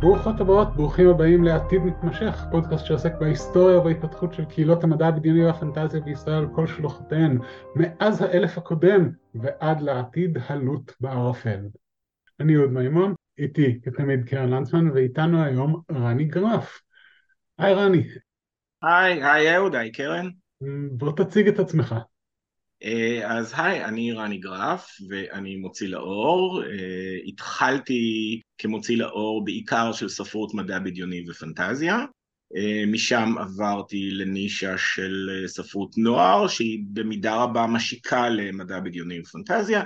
ברוכות הבאות, ברוכים הבאים לעתיד מתמשך, פודקאסט שעוסק בהיסטוריה ובהתפתחות של קהילות המדע הבדיוני והפנטזיה בישראל על כל שלוחותיהן, מאז האלף הקודם ועד לעתיד הלוט בערפל. אני אהוד מימון, איתי כתמיד קרן לנצמן, ואיתנו היום רני גרף. היי רני. היי, היי אהוד, היי קרן. בוא תציג את עצמך. אה, אז היי, אני רני גרף ואני מוציא לאור. אה, התחלתי כמוציא לאור בעיקר של ספרות מדע בדיוני ופנטזיה. אה, משם עברתי לנישה של ספרות נוער שהיא במידה רבה משיקה למדע בדיוני ופנטזיה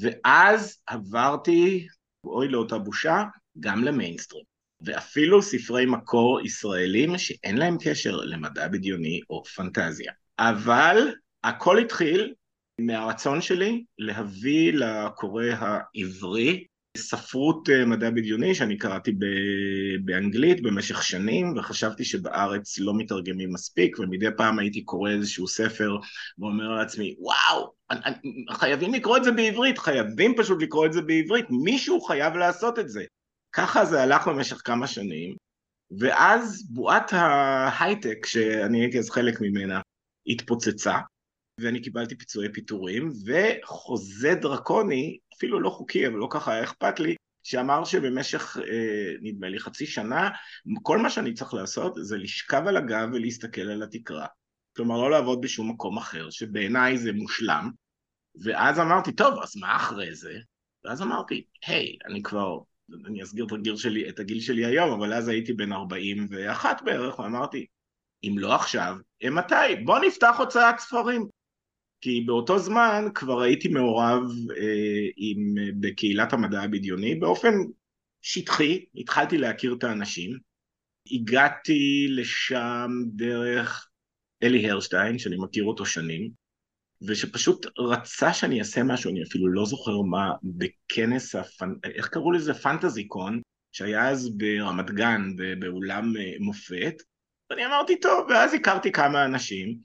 ואז עברתי, אוי לאותה בושה, גם למיינסטרים. ואפילו ספרי מקור ישראלים שאין להם קשר למדע בדיוני או פנטזיה. אבל הכל התחיל מהרצון שלי להביא לקורא העברי ספרות אה, מדע בדיוני שאני קראתי באנגלית במשך שנים וחשבתי שבארץ לא מתרגמים מספיק ומדי פעם הייתי קורא איזשהו ספר ואומר לעצמי וואו חייבים לקרוא את זה בעברית חייבים פשוט לקרוא את זה בעברית מישהו חייב לעשות את זה. ככה זה הלך במשך כמה שנים ואז בועת ההייטק שאני הייתי אז חלק ממנה התפוצצה ואני קיבלתי פיצויי פיטורים, וחוזה דרקוני, אפילו לא חוקי, אבל לא ככה היה אכפת לי, שאמר שבמשך, אה, נדמה לי, חצי שנה, כל מה שאני צריך לעשות זה לשכב על הגב ולהסתכל על התקרה. כלומר, לא לעבוד בשום מקום אחר, שבעיניי זה מושלם. ואז אמרתי, טוב, אז מה אחרי זה? ואז אמרתי, היי, אני כבר, אני אסגיר את הגיל שלי, את הגיל שלי היום, אבל אז הייתי בן 41 בערך, ואמרתי, אם לא עכשיו, מתי? בוא נפתח הוצאת ספרים. כי באותו זמן כבר הייתי מעורב אה, עם, בקהילת המדע הבדיוני באופן שטחי, התחלתי להכיר את האנשים, הגעתי לשם דרך אלי הרשטיין, שאני מכיר אותו שנים, ושפשוט רצה שאני אעשה משהו, אני אפילו לא זוכר מה, בכנס, הפנ... איך קראו לזה? פנטזיקון, שהיה אז ברמת גן, באולם אה, מופת, ואני אמרתי, טוב, ואז הכרתי כמה אנשים,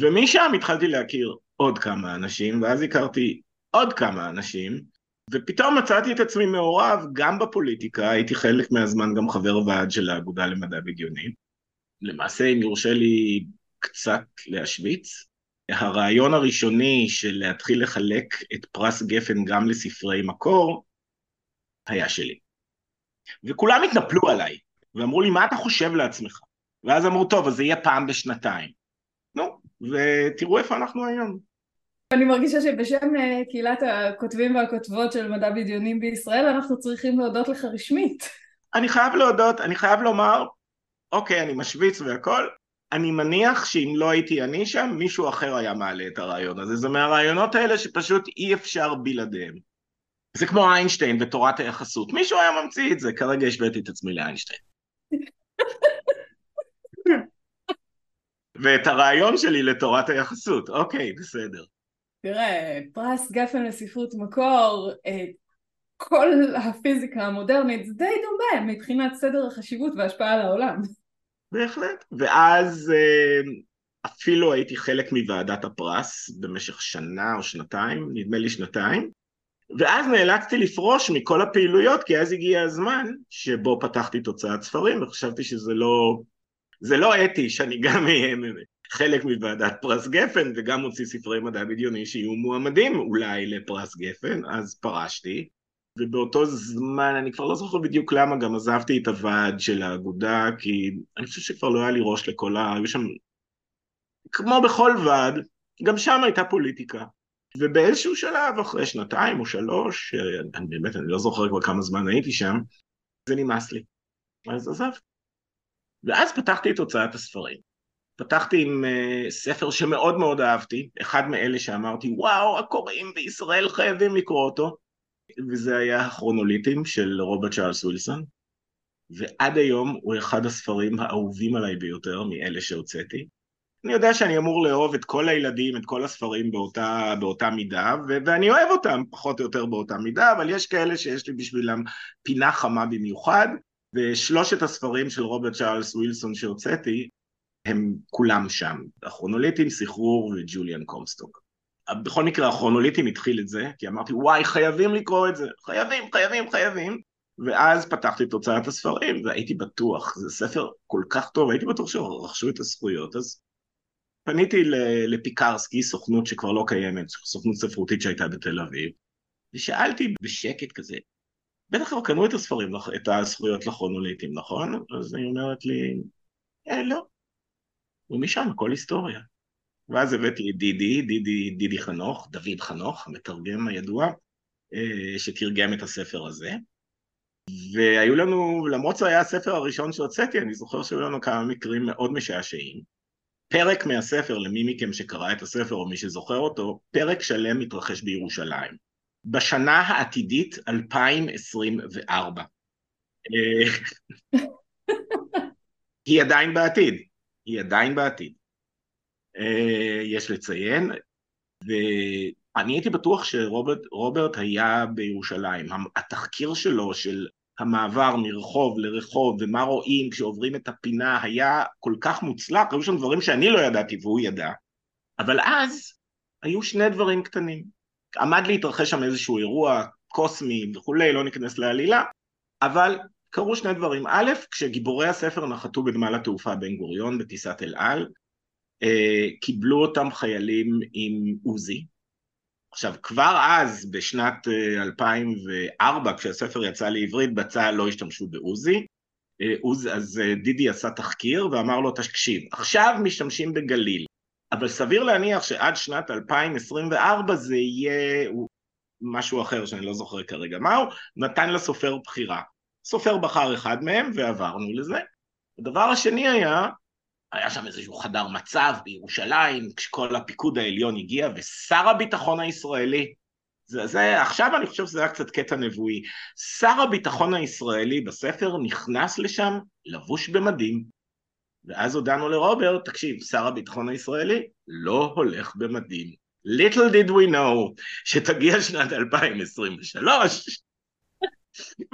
ומשם התחלתי להכיר עוד כמה אנשים, ואז הכרתי עוד כמה אנשים, ופתאום מצאתי את עצמי מעורב גם בפוליטיקה, הייתי חלק מהזמן גם חבר ועד של האגודה למדע בדיוני. למעשה, אם יורשה לי קצת להשוויץ, הרעיון הראשוני של להתחיל לחלק את פרס גפן גם לספרי מקור, היה שלי. וכולם התנפלו עליי, ואמרו לי, מה אתה חושב לעצמך? ואז אמרו, טוב, אז זה יהיה פעם בשנתיים. נו, ותראו איפה אנחנו היום. אני מרגישה שבשם אה, קהילת הכותבים והכותבות של מדע בדיונים בישראל אנחנו צריכים להודות לך רשמית. אני חייב להודות, אני חייב לומר, אוקיי, אני משוויץ והכל, אני מניח שאם לא הייתי אני שם, מישהו אחר היה מעלה את הרעיון הזה. זה מהרעיונות האלה שפשוט אי אפשר בלעדיהם. זה כמו איינשטיין ותורת היחסות. מישהו היה ממציא את זה, כרגע השוויתי את עצמי לאיינשטיין. ואת הרעיון שלי לתורת היחסות, אוקיי, בסדר. תראה, פרס גפן לספרות מקור, אה, כל הפיזיקה המודרנית זה די דומה מבחינת סדר החשיבות וההשפעה על העולם. בהחלט. ואז אה, אפילו הייתי חלק מוועדת הפרס במשך שנה או שנתיים, נדמה לי שנתיים, ואז נאלצתי לפרוש מכל הפעילויות, כי אז הגיע הזמן שבו פתחתי את הוצאת ספרים, וחשבתי שזה לא, זה לא אתי שאני גם אהיה חלק מוועדת פרס גפן וגם מוציא ספרי מדע בדיוני שיהיו מועמדים אולי לפרס גפן, אז פרשתי. ובאותו זמן, אני כבר לא זוכר בדיוק למה, גם עזבתי את הוועד של האגודה, כי אני חושב שכבר לא היה לי ראש לכל ה... היו שם... כמו בכל ועד, גם שם הייתה פוליטיקה. ובאיזשהו שלב, אחרי שנתיים או שלוש, אני באמת, אני לא זוכר כבר כמה זמן הייתי שם, זה נמאס לי. אז עזבתי. ואז פתחתי את הוצאת הספרים. פתחתי עם uh, ספר שמאוד מאוד אהבתי, אחד מאלה שאמרתי, וואו, הקוראים בישראל חייבים לקרוא אותו, וזה היה הכרונוליטים של רוברט צ'ארלס ווילסון, ועד היום הוא אחד הספרים האהובים עליי ביותר מאלה שהוצאתי. אני יודע שאני אמור לאהוב את כל הילדים, את כל הספרים באותה, באותה מידה, ו- ואני אוהב אותם פחות או יותר באותה מידה, אבל יש כאלה שיש לי בשבילם פינה חמה במיוחד, ושלושת הספרים של רוברט צ'ארלס ווילסון שהוצאתי, הם כולם שם, הכרונוליטים, סחרור וג'וליאן קומסטוק. בכל מקרה הכרונוליטים התחיל את זה, כי אמרתי וואי חייבים לקרוא את זה, חייבים, חייבים, חייבים, ואז פתחתי את הוצאת הספרים, והייתי בטוח, זה ספר כל כך טוב, הייתי בטוח שרכשו את הזכויות, אז פניתי לפיקרסקי, סוכנות שכבר לא קיימת, סוכנות ספרותית שהייתה בתל אביב, ושאלתי בשקט כזה, בטח כבר קנו את הספרים, את הזכויות לכרונוליטים, נכון? אז היא אומרת לי, אה, לא. ומשם הכל היסטוריה. ואז הבאתי את דידי, דידי, דידי חנוך, דוד חנוך, המתרגם הידוע, אה, שתרגם את הספר הזה. והיו לנו, למרות שזה היה הספר הראשון שהוצאתי, אני זוכר שהיו לנו כמה מקרים מאוד משעשעים. פרק מהספר, למי מכם שקרא את הספר או מי שזוכר אותו, פרק שלם מתרחש בירושלים. בשנה העתידית 2024. אה, היא עדיין בעתיד, היא עדיין בעתיד. אה, יש לציין, ואני הייתי בטוח שרוברט היה בירושלים. התחקיר שלו של המעבר מרחוב לרחוב ומה רואים כשעוברים את הפינה היה כל כך מוצלח, היו שם דברים שאני לא ידעתי והוא ידע. אבל אז היו שני דברים קטנים. עמד להתרחש שם איזשהו אירוע קוסמי וכולי, לא ניכנס לעלילה, אבל קרו שני דברים. א', כשגיבורי הספר נחתו בנמל התעופה בן גוריון בטיסת אל על, אה, קיבלו אותם חיילים עם עוזי. עכשיו, כבר אז, בשנת 2004, אה, כשהספר יצא לעברית, בצה"ל לא השתמשו בעוזי. אה, אז דידי עשה תחקיר ואמר לו, תקשיב, עכשיו משתמשים בגליל, אבל סביר להניח שעד שנת 2024 זה יהיה משהו אחר שאני לא זוכר כרגע מהו, נתן לסופר בחירה. סופר בחר אחד מהם ועברנו לזה. הדבר השני היה, היה שם איזשהו חדר מצב בירושלים, כשכל הפיקוד העליון הגיע, ושר הביטחון הישראלי, זה, זה, עכשיו אני חושב שזה היה קצת קטע נבואי, שר הביטחון הישראלי בספר נכנס לשם לבוש במדים, ואז הודענו לרוברט, תקשיב, שר הביטחון הישראלי לא הולך במדים. Little did we know שתגיע שנת 2023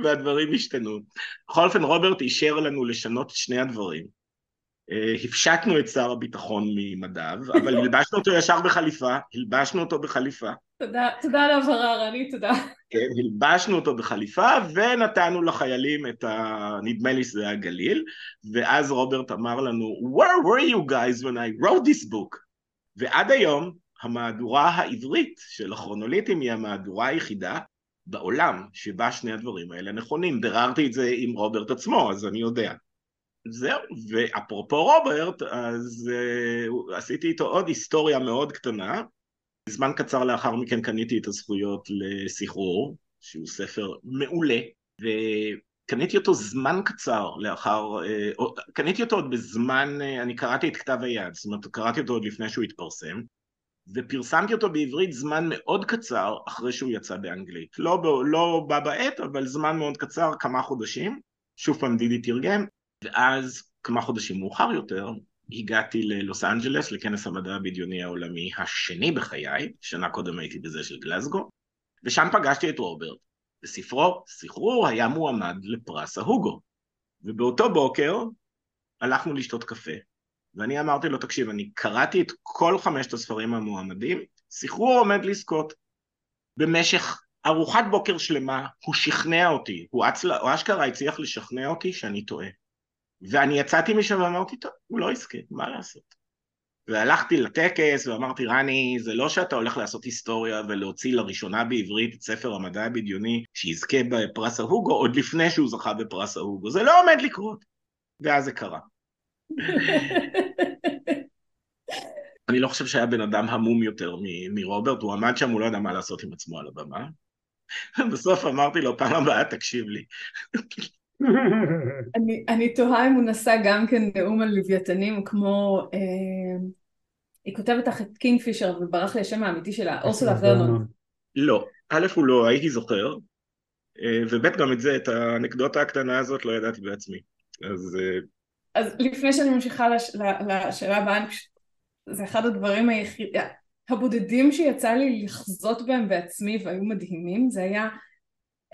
והדברים השתנו. בכל אופן רוברט אישר לנו לשנות את שני הדברים. אה, הפשטנו את שר הביטחון ממדיו, אבל הלבשנו אותו ישר בחליפה, הלבשנו אותו בחליפה. תודה, תודה על ההבהרה רני, תודה. כן, הלבשנו אותו בחליפה ונתנו לחיילים את ה... נדמה לי שזה היה גליל, ואז רוברט אמר לנו, Where were you guys when I wrote this book? ועד היום המהדורה העברית של הכרונוליטים היא המהדורה היחידה בעולם שבה שני הדברים האלה נכונים. ביררתי את זה עם רוברט עצמו, אז אני יודע. זהו, ואפרופו רוברט, אז uh, עשיתי איתו עוד היסטוריה מאוד קטנה. זמן קצר לאחר מכן קניתי את הזכויות לסחרור, שהוא ספר מעולה, וקניתי אותו זמן קצר לאחר, uh, קניתי אותו עוד בזמן, uh, אני קראתי את כתב היד, זאת אומרת קראתי אותו עוד לפני שהוא התפרסם, ופרסמתי אותו בעברית זמן מאוד קצר אחרי שהוא יצא באנגלית. לא, לא בא בעת, אבל זמן מאוד קצר, כמה חודשים. שוב פעם דידי תרגם, ואז כמה חודשים מאוחר יותר הגעתי ללוס אנג'לס, לכנס המדע הבדיוני העולמי השני בחיי, שנה קודם הייתי בזה של גלסגו, ושם פגשתי את רוברט, וספרו, סחרור, היה מועמד לפרס ההוגו. ובאותו בוקר הלכנו לשתות קפה, ואני אמרתי לו, תקשיב, אני קראתי את כל חמשת הספרים המועמדים, סחרור עומד לזכות. במשך ארוחת בוקר שלמה הוא שכנע אותי, הוא, אצלה, הוא אשכרה הצליח לשכנע אותי שאני טועה. ואני יצאתי משם ואמרתי, טוב, הוא לא יזכה, מה לעשות? והלכתי לטקס ואמרתי, רני, זה לא שאתה הולך לעשות היסטוריה ולהוציא לראשונה בעברית את ספר המדע הבדיוני שיזכה בפרס ההוגו עוד לפני שהוא זכה בפרס ההוגו, זה לא עומד לקרות. ואז זה קרה. אני לא חושב שהיה בן אדם המום יותר מרוברט, הוא עמד שם, הוא לא ידע מה לעשות עם עצמו על הבמה. בסוף אמרתי לו, פעם הבאה תקשיב לי. אני, אני תוהה אם הוא נשא גם כן נאום על לוויתנים כמו, אה, היא כותבת לך את קינג פישר וברח לי השם האמיתי שלה, אורסולה ורנון. לא, א' הוא לא, הייתי זוכר, אה, וב' גם את זה, את האנקדוטה הקטנה הזאת לא ידעתי בעצמי. אז... אז לפני שאני ממשיכה לש, לשאלה הבאה, זה אחד הדברים היחיד... הבודדים שיצא לי לחזות בהם בעצמי והיו מדהימים, זה היה...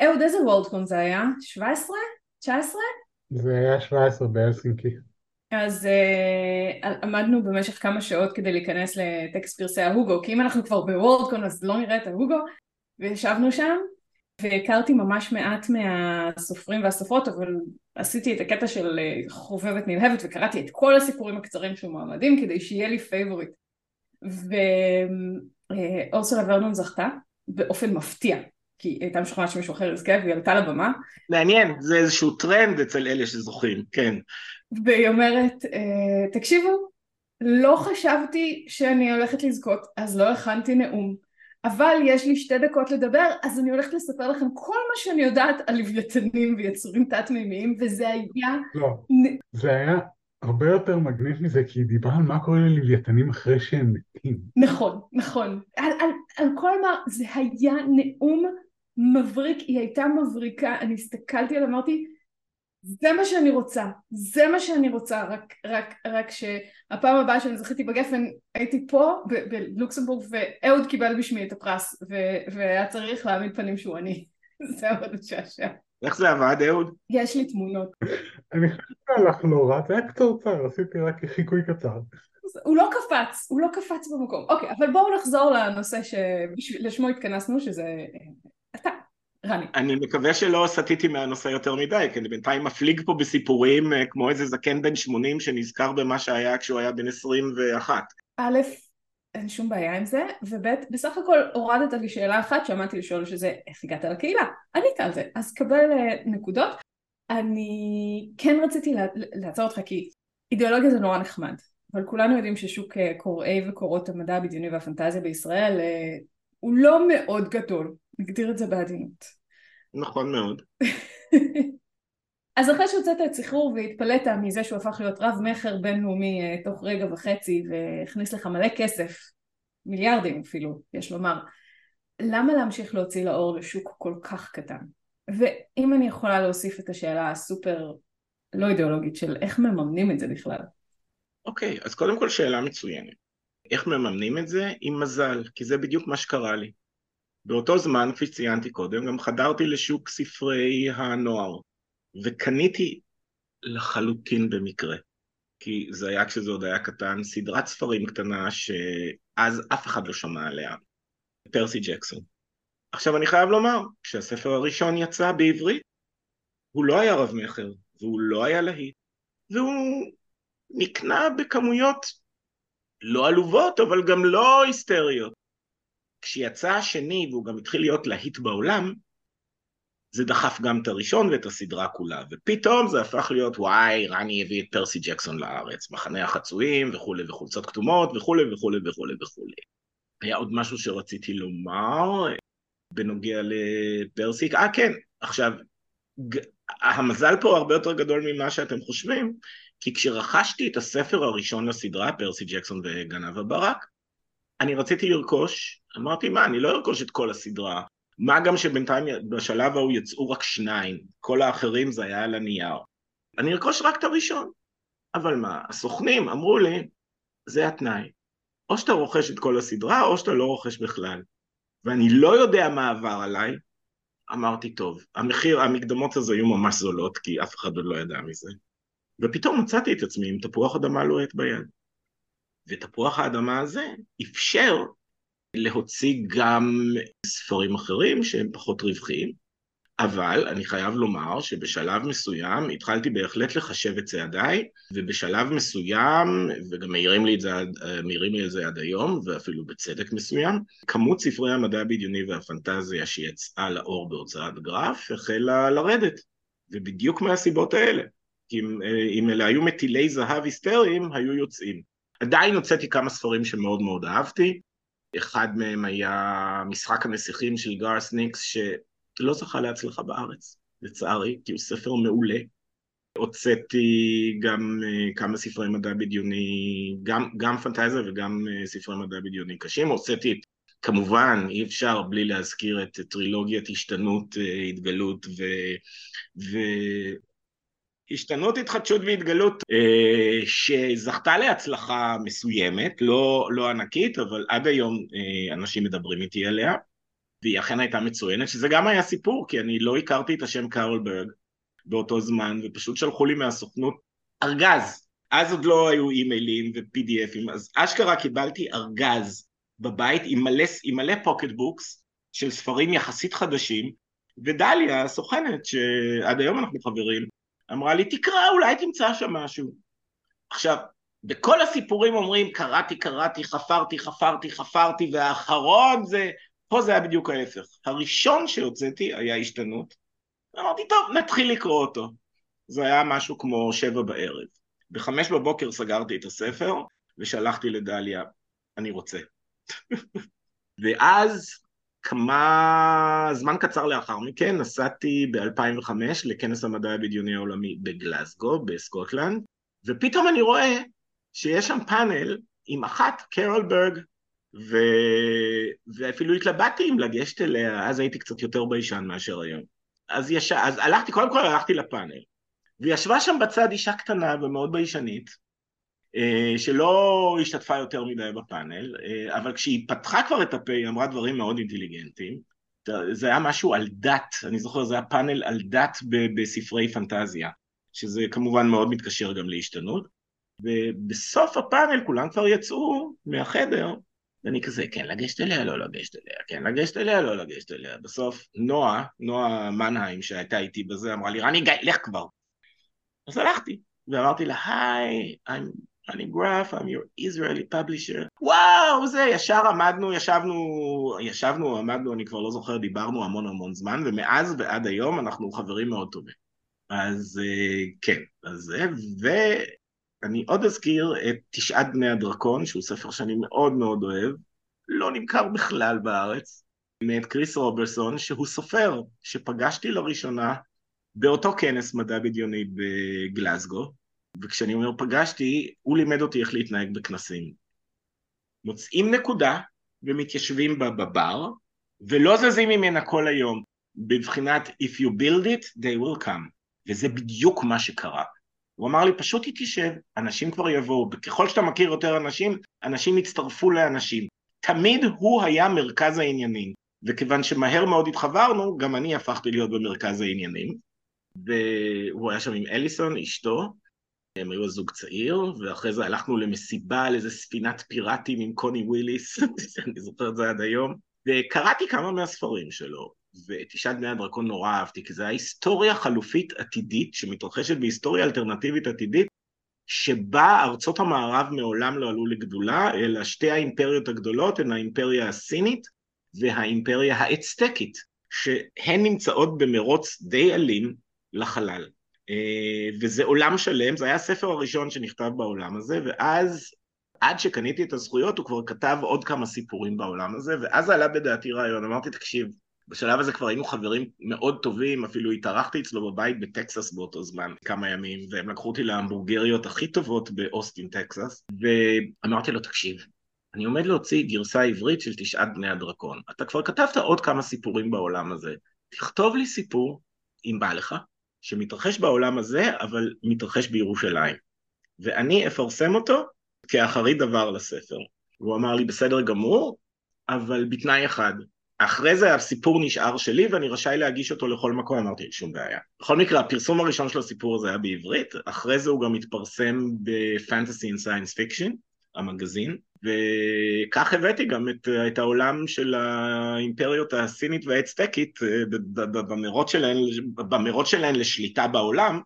אהוד, איזה וורלדקון זה היה? 17? 19? זה היה 17 בהלסינקי. אז uh, עמדנו במשך כמה שעות כדי להיכנס לטקסט פרסי ההוגו, כי אם אנחנו כבר בוורדקון אז לא נראה את ההוגו, וישבנו שם, והכרתי ממש מעט מהסופרים והסופרות, אבל עשיתי את הקטע של אה, חובבת נלהבת וקראתי את כל הסיפורים הקצרים של מועמדים כדי שיהיה לי favorite. ואורסולה ורנון זכתה באופן מפתיע, כי היא הייתה משוכנעת שמישהו אחר יזכה והיא עלתה לבמה. מעניין, זה איזשהו טרנד אצל אלה שזוכים, כן. והיא אומרת, אה, תקשיבו, לא חשבתי שאני הולכת לזכות, אז לא הכנתי נאום. אבל יש לי שתי דקות לדבר, אז אני הולכת לספר לכם כל מה שאני יודעת על לוויתנים ויצורים תת-מימיים, וזה היה... לא, זה היה הרבה יותר מגניב מזה, כי היא דיברה על מה קורה ללוויתנים אחרי שהם מתים. נכון, נכון. על, על, על כל מה, זה היה נאום מבריק, היא הייתה מבריקה, אני הסתכלתי עליה, אמרתי, זה מה שאני רוצה, זה מה שאני רוצה, רק, רק, רק שהפעם הבאה שאני זכיתי בגפן הייתי פה בלוקסמבורג ואהוד קיבל בשמי את הפרס ו- והיה צריך להעמיד פנים שהוא אני, זה מאוד משעשע. איך זה עבד אהוד? יש לי תמונות. אני חושבת שהלך לא רע, זה היה קצרצר, עשיתי רק חיקוי קצר. הוא לא קפץ, הוא לא קפץ במקום. אוקיי, אבל בואו נחזור לנושא שלשמו התכנסנו, שזה אתה. רני. אני מקווה שלא סטיתי מהנושא יותר מדי, כי אני בינתיים מפליג פה בסיפורים אה, כמו איזה זקן בן 80 שנזכר במה שהיה כשהוא היה בן 21. א', אין שום בעיה עם זה, וב', בסך הכל הורדת לי שאלה אחת שעמדתי לשאול שזה איך הגעת לקהילה, ענית על זה, אז קבל אה, נקודות. אני כן רציתי לעצור אותך כי אידיאולוגיה זה נורא נחמד, אבל כולנו יודעים ששוק אה, קוראי וקוראות המדע הבדיוני והפנטזיה בישראל הוא לא מאוד גדול, נגדיר את זה בעדינות. נכון מאוד. אז אחרי שהוצאת את סחרור והתפלאת מזה שהוא הפך להיות רב מכר בינלאומי אה, תוך רגע וחצי והכניס לך מלא כסף, מיליארדים אפילו, יש לומר, למה להמשיך להוציא לאור לשוק כל כך קטן? ואם אני יכולה להוסיף את השאלה הסופר לא אידיאולוגית של איך מממנים את זה בכלל? אוקיי, okay, אז קודם כל שאלה מצוינת. איך מממנים את זה? עם מזל, כי זה בדיוק מה שקרה לי. באותו זמן, כפי שציינתי קודם, גם חדרתי לשוק ספרי הנוער, וקניתי לחלוטין במקרה, כי זה היה כשזה עוד היה קטן, סדרת ספרים קטנה שאז אף אחד לא שמע עליה, פרסי ג'קסון. עכשיו אני חייב לומר, כשהספר הראשון יצא בעברית, הוא לא היה רב מכר, והוא לא היה להיט, והוא נקנה בכמויות לא עלובות, אבל גם לא היסטריות. כשיצא השני והוא גם התחיל להיות להיט בעולם, זה דחף גם את הראשון ואת הסדרה כולה, ופתאום זה הפך להיות וואי, רני הביא את פרסי ג'קסון לארץ, מחנה החצויים וכולי וחולצות כתומות וכולי וכולי וכולי וכולי. היה עוד משהו שרציתי לומר בנוגע לפרסי, אה כן, עכשיו, המזל פה הרבה יותר גדול ממה שאתם חושבים, כי כשרכשתי את הספר הראשון לסדרה, פרסי ג'קסון וגנב הברק, אני רציתי לרכוש, אמרתי מה, אני לא ארכוש את כל הסדרה, מה גם שבינתיים בשלב ההוא יצאו רק שניים, כל האחרים זה היה על הנייר. אני ארכוש רק את הראשון. אבל מה, הסוכנים אמרו לי, זה התנאי. או שאתה רוכש את כל הסדרה, או שאתה לא רוכש בכלל. ואני לא יודע מה עבר עליי, אמרתי, טוב, המחיר, המקדמות הזה היו ממש זולות, כי אף אחד עוד לא ידע מזה. ופתאום מצאתי את עצמי עם תפוח אדמה לוהט ביד. ותפוח האדמה הזה אפשר להוציא גם ספרים אחרים שהם פחות רווחיים, אבל אני חייב לומר שבשלב מסוים התחלתי בהחלט לחשב את צעדיי, ובשלב מסוים, וגם מעירים לי את זה, מעירים לי את זה עד היום, ואפילו בצדק מסוים, כמות ספרי המדע הבדיוני והפנטזיה שיצאה לאור בהוצאת גרף החלה לרדת, ובדיוק מהסיבות האלה. אם, אה, אם אלה היו מטילי זהב היסטריים, היו יוצאים. עדיין הוצאתי כמה ספרים שמאוד מאוד אהבתי, אחד מהם היה משחק הנסיכים של גארס ניקס, שלא זכה להצלחה בארץ, לצערי, כי הוא ספר מעולה. הוצאתי גם uh, כמה ספרי מדע בדיוני, גם, גם פנטזיה וגם uh, ספרי מדע בדיוני קשים. הוצאתי, כמובן, אי אפשר בלי להזכיר את טרילוגיית השתנות, uh, התגלות ו... השתנות, התחדשות והתגלות אה, שזכתה להצלחה מסוימת, לא, לא ענקית, אבל עד היום אה, אנשים מדברים איתי עליה, והיא אכן הייתה מצוינת, שזה גם היה סיפור, כי אני לא הכרתי את השם קרלברג באותו זמן, ופשוט שלחו לי מהסוכנות ארגז. אז עוד לא היו אימיילים ו-PDFים, אז אשכרה קיבלתי ארגז בבית עם מלא, עם מלא pocket books של ספרים יחסית חדשים, ודליה, הסוכנת, שעד היום אנחנו חברים, אמרה לי, תקרא, אולי תמצא שם משהו. עכשיו, בכל הסיפורים אומרים, קראתי, קראתי, חפרתי, חפרתי, חפרתי, והאחרון זה... פה זה היה בדיוק ההפך. הראשון שהוצאתי היה השתנות. אמרתי, טוב, נתחיל לקרוא אותו. זה היה משהו כמו שבע בערב. בחמש בבוקר סגרתי את הספר, ושלחתי לדליה, אני רוצה. ואז כמה זמן קצר לאחר מכן נסעתי ב-2005 לכנס המדע הבדיוני העולמי בגלסגו, בסקוטלנד, ופתאום אני רואה שיש שם פאנל עם אחת, קרול ברג, ו... ואפילו התלבטתי אם לגשת אליה, אז הייתי קצת יותר ביישן מאשר היום. אז, יש... אז הלכתי, קודם כל הלכתי לפאנל, וישבה שם בצד אישה קטנה ומאוד ביישנית, שלא השתתפה יותר מדי בפאנל, אה, אבל כשהיא פתחה כבר את הפה היא אמרה דברים מאוד אינטליגנטיים. זה היה משהו על דת, אני זוכר, זה היה פאנל על דת בספרי פנטזיה, שזה כמובן מאוד מתקשר גם להשתנות. ובסוף הפאנל כולם כבר יצאו מהחדר, ואני כזה, כן לגשת אליה, לא לגשת אליה, כן לגשת אליה, לא לגשת אליה. בסוף נועה, נועה מנהיים שהייתה איתי בזה, אמרה לי, רני, גיא, לך כבר. אז הלכתי, ואמרתי לה, היי, I'm אני גרף, I'm your Israeli publisher. וואו, זה, ישר עמדנו, ישבנו, ישבנו, עמדנו, אני כבר לא זוכר, דיברנו המון המון זמן, ומאז ועד היום אנחנו חברים מאוד טובים. אז אה, כן, אז זה, ואני עוד אזכיר את תשעת בני הדרקון, שהוא ספר שאני מאוד מאוד אוהב, לא נמכר בכלל בארץ, מאת קריס רוברסון, שהוא סופר שפגשתי לראשונה באותו כנס מדע בדיוני בגלסגו, וכשאני אומר פגשתי, הוא לימד אותי איך להתנהג בכנסים. מוצאים נקודה ומתיישבים בה בבר, ולא זזים ממנה כל היום, בבחינת If you build it, they will come. וזה בדיוק מה שקרה. הוא אמר לי, פשוט תתיישב, אנשים כבר יבואו, וככל שאתה מכיר יותר אנשים, אנשים יצטרפו לאנשים. תמיד הוא היה מרכז העניינים, וכיוון שמהר מאוד התחברנו, גם אני הפכתי להיות במרכז העניינים. והוא היה שם עם אליסון, אשתו, הם היו זוג צעיר, ואחרי זה הלכנו למסיבה על איזה ספינת פיראטים עם קוני וויליס, אני זוכר את זה עד היום, וקראתי כמה מהספרים שלו, ותשעת בני הדרקון נורא אהבתי, כי זה היה היסטוריה חלופית עתידית, שמתרחשת בהיסטוריה אלטרנטיבית עתידית, שבה ארצות המערב מעולם לא עלו לגדולה, אלא שתי האימפריות הגדולות הן האימפריה הסינית והאימפריה האצטקית, שהן נמצאות במרוץ די אלים לחלל. אה, וזה עולם שלם, זה היה הספר הראשון שנכתב בעולם הזה, ואז עד שקניתי את הזכויות הוא כבר כתב עוד כמה סיפורים בעולם הזה, ואז עלה בדעתי רעיון, אמרתי תקשיב, בשלב הזה כבר היינו חברים מאוד טובים, אפילו התארחתי אצלו בבית בטקסס באותו זמן, כמה ימים, והם לקחו אותי להמבורגריות הכי טובות באוסטין, טקסס, ואמרתי לו, תקשיב, אני עומד להוציא גרסה עברית של תשעת בני הדרקון. אתה כבר כתבת עוד כמה סיפורים בעולם הזה, תכתוב לי סיפור, אם בא לך, שמתרחש בעולם הזה, אבל מתרחש בירושלים. ואני אפרסם אותו כאחרית דבר לספר. הוא אמר לי, בסדר גמור, אבל בתנאי אחד. אחרי זה הסיפור נשאר שלי ואני רשאי להגיש אותו לכל מקום, אמרתי, שום בעיה. בכל מקרה, הפרסום הראשון של הסיפור הזה היה בעברית, אחרי זה הוא גם התפרסם ב Fantasy and Science Fiction, המגזין, וכך הבאתי גם את, את העולם של האימפריות הסינית והאצטקית אה, במרוץ שלהן, במרוץ שלהן לשליטה בעולם,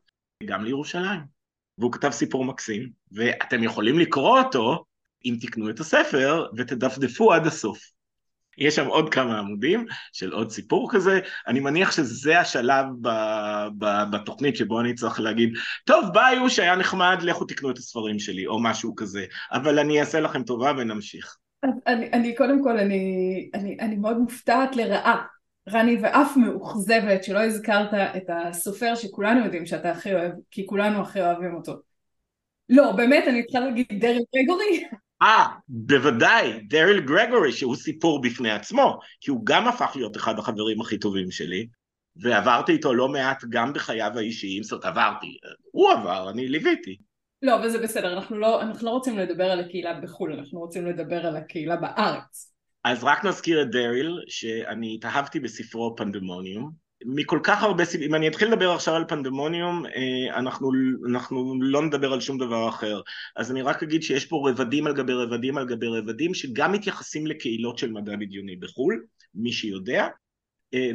גם לירושלים. והוא כתב סיפור מקסים, ואתם יכולים לקרוא אותו אם תקנו את הספר ותדפדפו עד הסוף. יש שם עוד כמה עמודים של עוד סיפור כזה, אני מניח שזה השלב ב, ב, בתוכנית שבו אני צריך להגיד, טוב ביי שהיה נחמד, לכו תקנו את הספרים שלי, או משהו כזה, אבל אני אעשה לכם טובה ונמשיך. אני, אני קודם כל, אני, אני, אני מאוד מופתעת לרעה, רני, ואף מאוכזבת שלא הזכרת את הסופר שכולנו יודעים שאתה הכי אוהב, כי כולנו הכי אוהבים אותו. לא, באמת, אני צריכה להגיד דרל גרגורי. אה, בוודאי, דריל גרגורי, שהוא סיפור בפני עצמו, כי הוא גם הפך להיות אחד החברים הכי טובים שלי, ועברתי איתו לא מעט גם בחייו האישיים, זאת אומרת עברתי, הוא עבר, אני ליוויתי. לא, אבל זה בסדר, אנחנו לא, אנחנו לא רוצים לדבר על הקהילה בחו"ל, אנחנו רוצים לדבר על הקהילה בארץ. אז רק נזכיר את דריל, שאני התאהבתי בספרו פנדמוניום, מכל כך הרבה סיבים, אם אני אתחיל לדבר עכשיו על פנדמוניום, אה, אנחנו, אנחנו לא נדבר על שום דבר אחר. אז אני רק אגיד שיש פה רבדים על גבי רבדים על גבי רבדים, שגם מתייחסים לקהילות של מדע בדיוני בחו"ל, מי שיודע,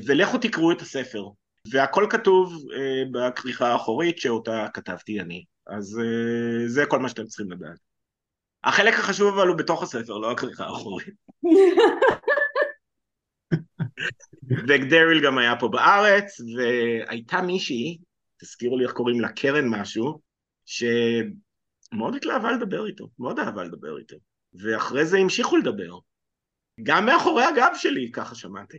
ולכו תקראו את הספר. והכל כתוב בכריכה האחורית שאותה כתבתי אני. אז זה כל מה שאתם צריכים לדעת. החלק החשוב אבל הוא בתוך הספר, לא הכריכה האחורית. וגדריל גם היה פה בארץ, והייתה מישהי, תזכירו לי איך קוראים לה, קרן משהו, שמאוד התלהבה לדבר איתו, מאוד אהבה לדבר איתו. ואחרי זה המשיכו לדבר. גם מאחורי הגב שלי, ככה שמעתי.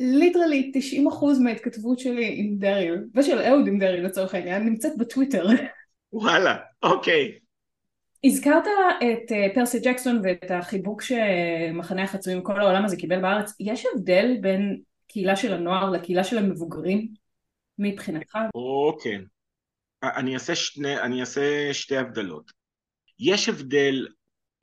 ליטרלי 90% מההתכתבות שלי עם דריל, ושל אהוד עם דריל לצורך העניין, נמצאת בטוויטר. וואלה, אוקיי. הזכרת את אה, פרסי ג'קסון ואת החיבוק שמחנה החצויים כל העולם הזה קיבל בארץ, יש הבדל בין קהילה של הנוער לקהילה של המבוגרים מבחינתך? אוקיי, אני אעשה, שני, אני אעשה שתי הבדלות. יש הבדל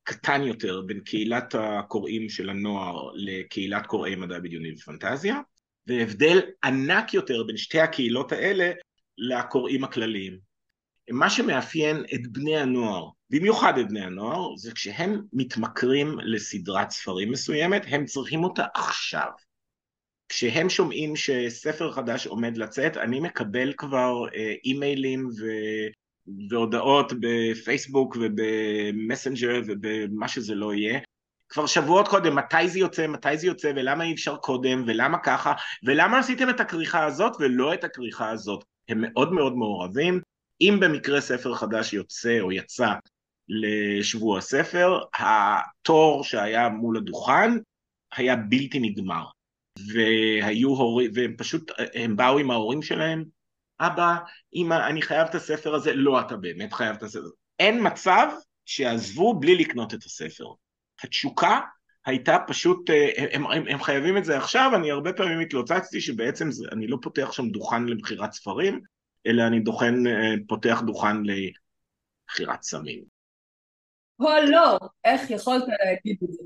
קטן יותר בין קהילת הקוראים של הנוער לקהילת קוראי מדע בדיוני ופנטזיה, והבדל ענק יותר בין שתי הקהילות האלה לקוראים הכלליים. מה שמאפיין את בני הנוער, במיוחד את בני הנוער, זה כשהם מתמכרים לסדרת ספרים מסוימת, הם צריכים אותה עכשיו. כשהם שומעים שספר חדש עומד לצאת, אני מקבל כבר אה, אימיילים ו... והודעות בפייסבוק ובמסנג'ר ובמה שזה לא יהיה. כבר שבועות קודם, מתי זה יוצא, מתי זה יוצא, ולמה אי אפשר קודם, ולמה ככה, ולמה עשיתם את הכריכה הזאת ולא את הכריכה הזאת. הם מאוד מאוד מעורבים, אם במקרה ספר חדש יוצא או יצא לשבוע ספר, התור שהיה מול הדוכן היה בלתי נגמר. והיו הורים, והם פשוט, הם באו עם ההורים שלהם, אבא, אמא, אני חייב את הספר הזה, לא, אתה באמת חייב את הספר. הזה. אין מצב שעזבו בלי לקנות את הספר. התשוקה הייתה פשוט, הם, הם, הם חייבים את זה עכשיו, אני הרבה פעמים התלוצצתי שבעצם זה, אני לא פותח שם דוכן למכירת ספרים, אלא אני דוכן, אה, פותח דוכן לבחירת סמים. או לא, איך יכולת להגיד את זה?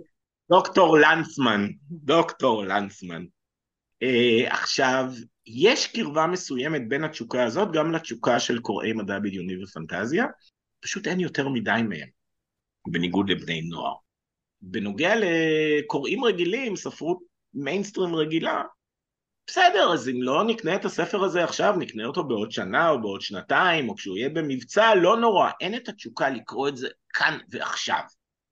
דוקטור לנצמן, דוקטור לנצמן. Uh, עכשיו, יש קרבה מסוימת בין התשוקה הזאת גם לתשוקה של קוראי מדע בדיוני ופנטזיה, פשוט אין יותר מדי מהם, בניגוד לבני נוער. בנוגע לקוראים רגילים, ספרות מיינסטרים רגילה, בסדר, אז אם לא נקנה את הספר הזה עכשיו, נקנה אותו בעוד שנה או בעוד שנתיים, או כשהוא יהיה במבצע, לא נורא, אין את התשוקה לקרוא את זה כאן ועכשיו.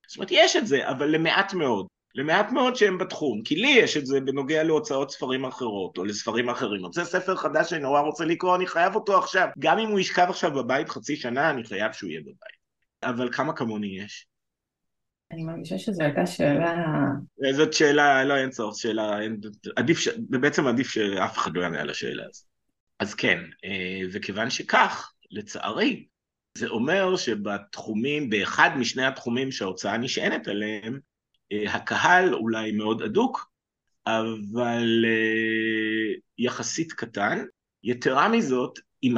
זאת אומרת, יש את זה, אבל למעט מאוד. למעט מאוד שהם בתחום, כי לי יש את זה בנוגע להוצאות ספרים אחרות, או לספרים אחרים. רוצה ספר חדש שאני נורא רוצה לקרוא, אני חייב אותו עכשיו. גם אם הוא ישכב עכשיו בבית חצי שנה, אני חייב שהוא יהיה בבית. אבל כמה כמוני יש? אני מרגישה שזו הייתה שאלה... זאת שאלה, לא, אין צורך, שאלה, אין, עדיף, ש... בעצם עדיף שאף אחד לא יענה על השאלה הזאת. אז כן, אה, וכיוון שכך, לצערי, זה אומר שבתחומים, באחד משני התחומים שההוצאה נשענת עליהם, אה, הקהל אולי מאוד אדוק, אבל אה, יחסית קטן. יתרה מזאת, אם,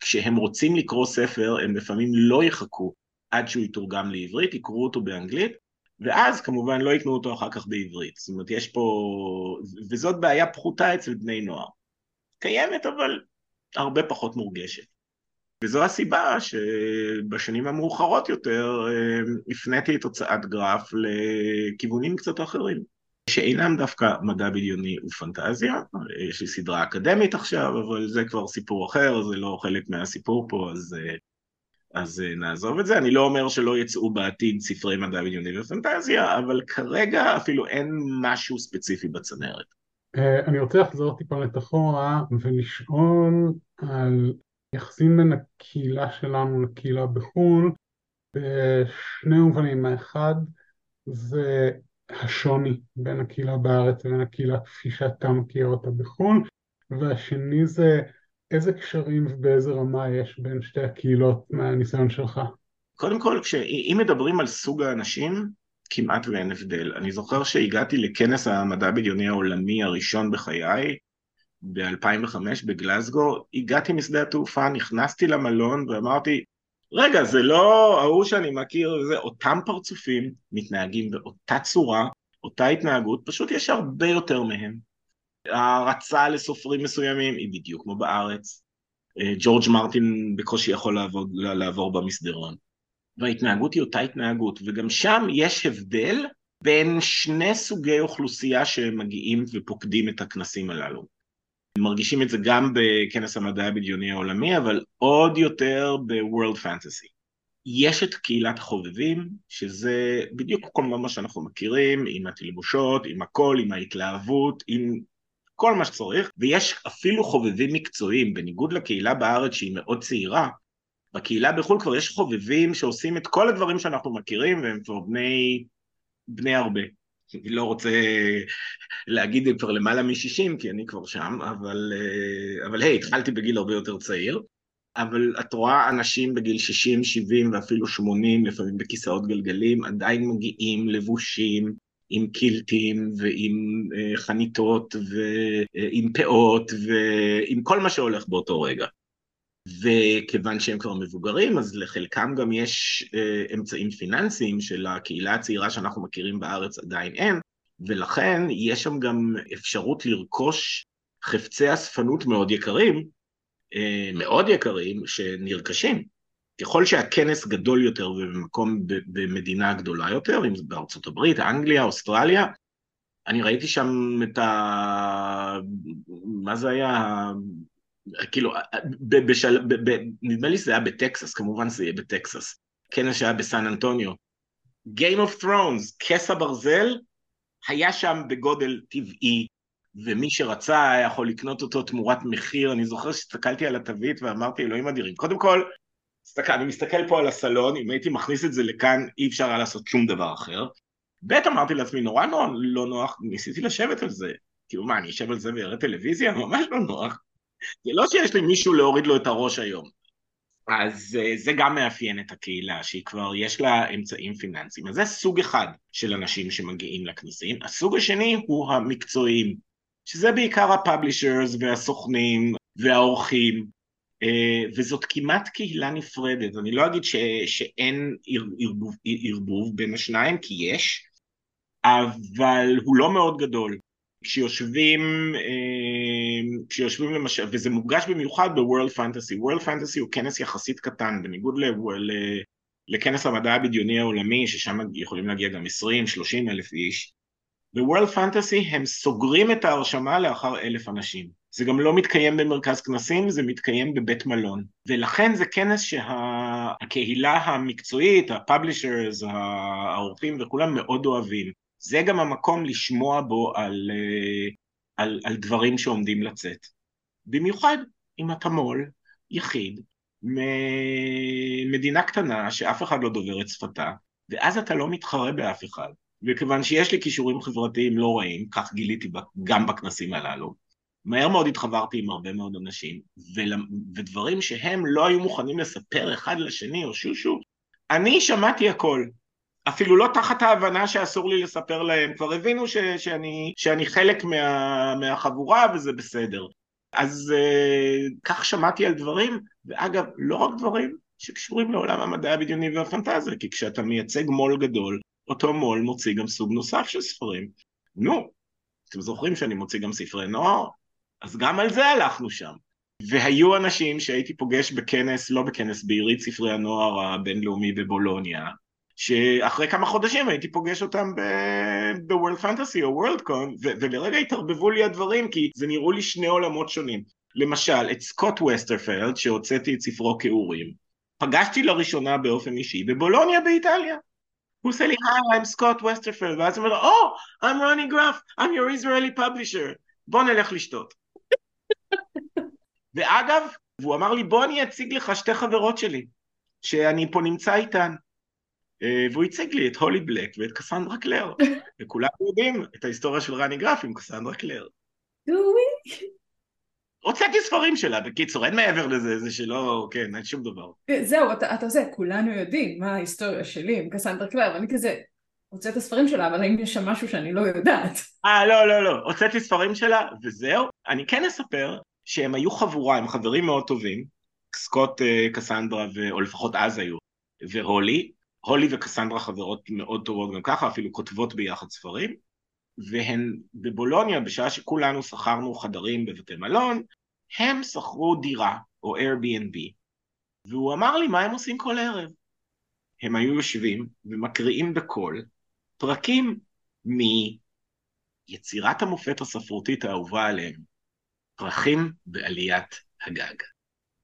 כשהם רוצים לקרוא ספר, הם לפעמים לא יחכו עד שהוא יתורגם לעברית, יקראו אותו באנגלית, ואז כמובן לא יקנו אותו אחר כך בעברית. זאת אומרת, יש פה... וזאת בעיה פחותה אצל בני נוער. קיימת, אבל הרבה פחות מורגשת. וזו הסיבה שבשנים המאוחרות יותר אה, הפניתי את הוצאת גרף לכיוונים קצת אחרים, שאינם דווקא מדע בדיוני ופנטזיה. יש לי סדרה אקדמית עכשיו, אבל זה כבר סיפור אחר, זה לא חלק מהסיפור פה, אז אה, אז אה, נעזוב את זה. אני לא אומר שלא יצאו בעתיד ספרי מדע בדיוני ופנטזיה, אבל כרגע אפילו אין משהו ספציפי בצנרת. אני רוצה לחזור טיפה לתחורה ולשאול על יחסים בין הקהילה שלנו לקהילה בחו"ל בשני מובנים. האחד זה השוני בין הקהילה בארץ לבין הקהילה כפי שאתה מכיר אותה בחו"ל, והשני זה איזה קשרים ובאיזה רמה יש בין שתי הקהילות מהניסיון שלך? קודם כל, אם מדברים על סוג האנשים, כמעט ואין הבדל. אני זוכר שהגעתי לכנס המדע בדיוני העולמי הראשון בחיי, ב-2005 בגלסגו, הגעתי משדה התעופה, נכנסתי למלון ואמרתי, רגע, זה לא ההוא שאני מכיר, זה אותם פרצופים מתנהגים באותה צורה, אותה התנהגות, פשוט יש הרבה יותר מהם. הערצה לסופרים מסוימים היא בדיוק כמו בארץ. אה, ג'ורג' מרטין בקושי יכול לעבור, לעבור במסדרון. וההתנהגות היא אותה התנהגות, וגם שם יש הבדל בין שני סוגי אוכלוסייה שמגיעים ופוקדים את הכנסים הללו. מרגישים את זה גם בכנס המדע הבדיוני העולמי, אבל עוד יותר ב-World Fantasy. יש את קהילת החובבים, שזה בדיוק כל מה שאנחנו מכירים, עם התלבושות, עם הכל, עם ההתלהבות, עם כל מה שצריך, ויש אפילו חובבים מקצועיים, בניגוד לקהילה בארץ שהיא מאוד צעירה, בקהילה בחו"ל כבר יש חובבים שעושים את כל הדברים שאנחנו מכירים, והם כבר בני, בני הרבה. אני לא רוצה להגיד כבר למעלה מ-60, כי אני כבר שם, אבל, אה, אבל היי, התחלתי בגיל הרבה יותר צעיר. אבל את רואה אנשים בגיל 60, 70 ואפילו 80, לפעמים בכיסאות גלגלים, עדיין מגיעים לבושים עם קילטים ועם uh, חניתות ועם פאות ועם כל מה שהולך באותו רגע. וכיוון שהם כבר מבוגרים, אז לחלקם גם יש uh, אמצעים פיננסיים של הקהילה הצעירה שאנחנו מכירים בארץ עדיין אין, ולכן יש שם גם אפשרות לרכוש חפצי אספנות מאוד יקרים, אה, מאוד יקרים שנרכשים. ככל שהכנס גדול יותר ובמקום במדינה גדולה יותר, אם זה בארצות הברית, אנגליה, אוסטרליה, אני ראיתי שם את ה... מה זה היה? כאילו, בשל... ב... ב... נדמה לי שזה היה בטקסס, כמובן זה יהיה בטקסס. כנס שהיה בסן אנטוניו. Game of Thrones, כס הברזל, היה שם בגודל טבעי ומי שרצה היה יכול לקנות אותו תמורת מחיר, אני זוכר שהסתכלתי על התווית ואמרתי אלוהים אדירים. קודם כל, סתכל, אני מסתכל פה על הסלון, אם הייתי מכניס את זה לכאן אי אפשר היה לעשות שום דבר אחר. ב' אמרתי לעצמי נורא נורא לא נוח, ניסיתי לשבת על זה. כאילו מה, אני אשב על זה ואראה טלוויזיה? ממש לא נוח. זה לא שיש לי מישהו להוריד לו את הראש היום. אז אה, זה גם מאפיין את הקהילה, שהיא כבר יש לה אמצעים פיננסיים. אז זה סוג אחד של אנשים שמגיעים לכנסים. הסוג השני הוא המקצועיים. שזה בעיקר הפאבלישרס והסוכנים והאורחים, אה, וזאת כמעט קהילה נפרדת. אני לא אגיד ש, שאין ערבוב בין השניים, כי יש, אבל הוא לא מאוד גדול. כשיושבים, אה, כשיושבים למשל, וזה מוגש במיוחד ב-World Fantasy. World Fantasy הוא כנס יחסית קטן, בניגוד ל... לכנס המדע הבדיוני העולמי, ששם יכולים להגיע גם 20-30 אלף איש, ב-World Fantasy הם סוגרים את ההרשמה לאחר אלף אנשים. זה גם לא מתקיים במרכז כנסים, זה מתקיים בבית מלון. ולכן זה כנס שהקהילה שה... המקצועית, הפאבלישרס, העורכים וכולם מאוד אוהבים. זה גם המקום לשמוע בו על, אה, על, על דברים שעומדים לצאת. במיוחד אם אתה מו"ל, יחיד, ממדינה קטנה שאף אחד לא דובר את שפתה, ואז אתה לא מתחרה באף אחד. וכיוון שיש לי כישורים חברתיים לא רעים, כך גיליתי גם בכנסים הללו, מהר מאוד התחברתי עם הרבה מאוד אנשים, ודברים שהם לא היו מוכנים לספר אחד לשני או שושו, אני שמעתי הכל. אפילו לא תחת ההבנה שאסור לי לספר להם, כבר הבינו ש, שאני, שאני חלק מה, מהחבורה וזה בסדר. אז uh, כך שמעתי על דברים, ואגב, לא רק דברים שקשורים לעולם המדע הבדיוני והפנטזיה, כי כשאתה מייצג מו"ל גדול, אותו מו"ל מוציא גם סוג נוסף של ספרים. נו, אתם זוכרים שאני מוציא גם ספרי נוער? אז גם על זה הלכנו שם. והיו אנשים שהייתי פוגש בכנס, לא בכנס, בעירית ספרי הנוער הבינלאומי בבולוניה, שאחרי כמה חודשים הייתי פוגש אותם ב-World Fantasy או WorldCon, ולרגע התערבבו לי הדברים, כי זה נראו לי שני עולמות שונים. למשל, את סקוט וסטרפלד, שהוצאתי את ספרו מכוערים, פגשתי לראשונה באופן אישי בבולוניה באיטליה. הוא עושה לי, Hi, I'm Scott Westerfeld, ואז הוא אומר לו, I'm Rani Graff, I'm your Israeli publisher, בוא נלך לשתות. ואגב, והוא אמר לי, בוא אני אציג לך שתי חברות שלי, שאני פה נמצא איתן. אה, והוא הציג לי את הולי בלק ואת קסנדרה קלר, וכולם יודעים את ההיסטוריה של רני גרף עם קסנדרה קלר. הוצאתי ספרים שלה, בקיצור, אין מעבר לזה, זה שלא, כן, אין שום דבר. זהו, אתה, אתה זה, כולנו יודעים מה ההיסטוריה שלי עם קסנדרה קלר, ואני כזה, הוצאת ספרים שלה, אבל האם יש שם משהו שאני לא יודעת? אה, לא, לא, לא, הוצאתי ספרים שלה, וזהו. אני כן אספר שהם היו חבורה, הם חברים מאוד טובים, סקוט אה, קסנדרה. או לפחות אז היו, והולי. הולי וקסנדרה חברות מאוד טובות גם ככה, אפילו כותבות ביחד ספרים. והן בבולוניה, בשעה שכולנו שכרנו חדרים בבתי מלון, הם שכרו דירה, או Airbnb, והוא אמר לי מה הם עושים כל ערב. הם היו יושבים ומקריאים בקול פרקים מיצירת המופת הספרותית האהובה עליהם, פרחים בעליית הגג.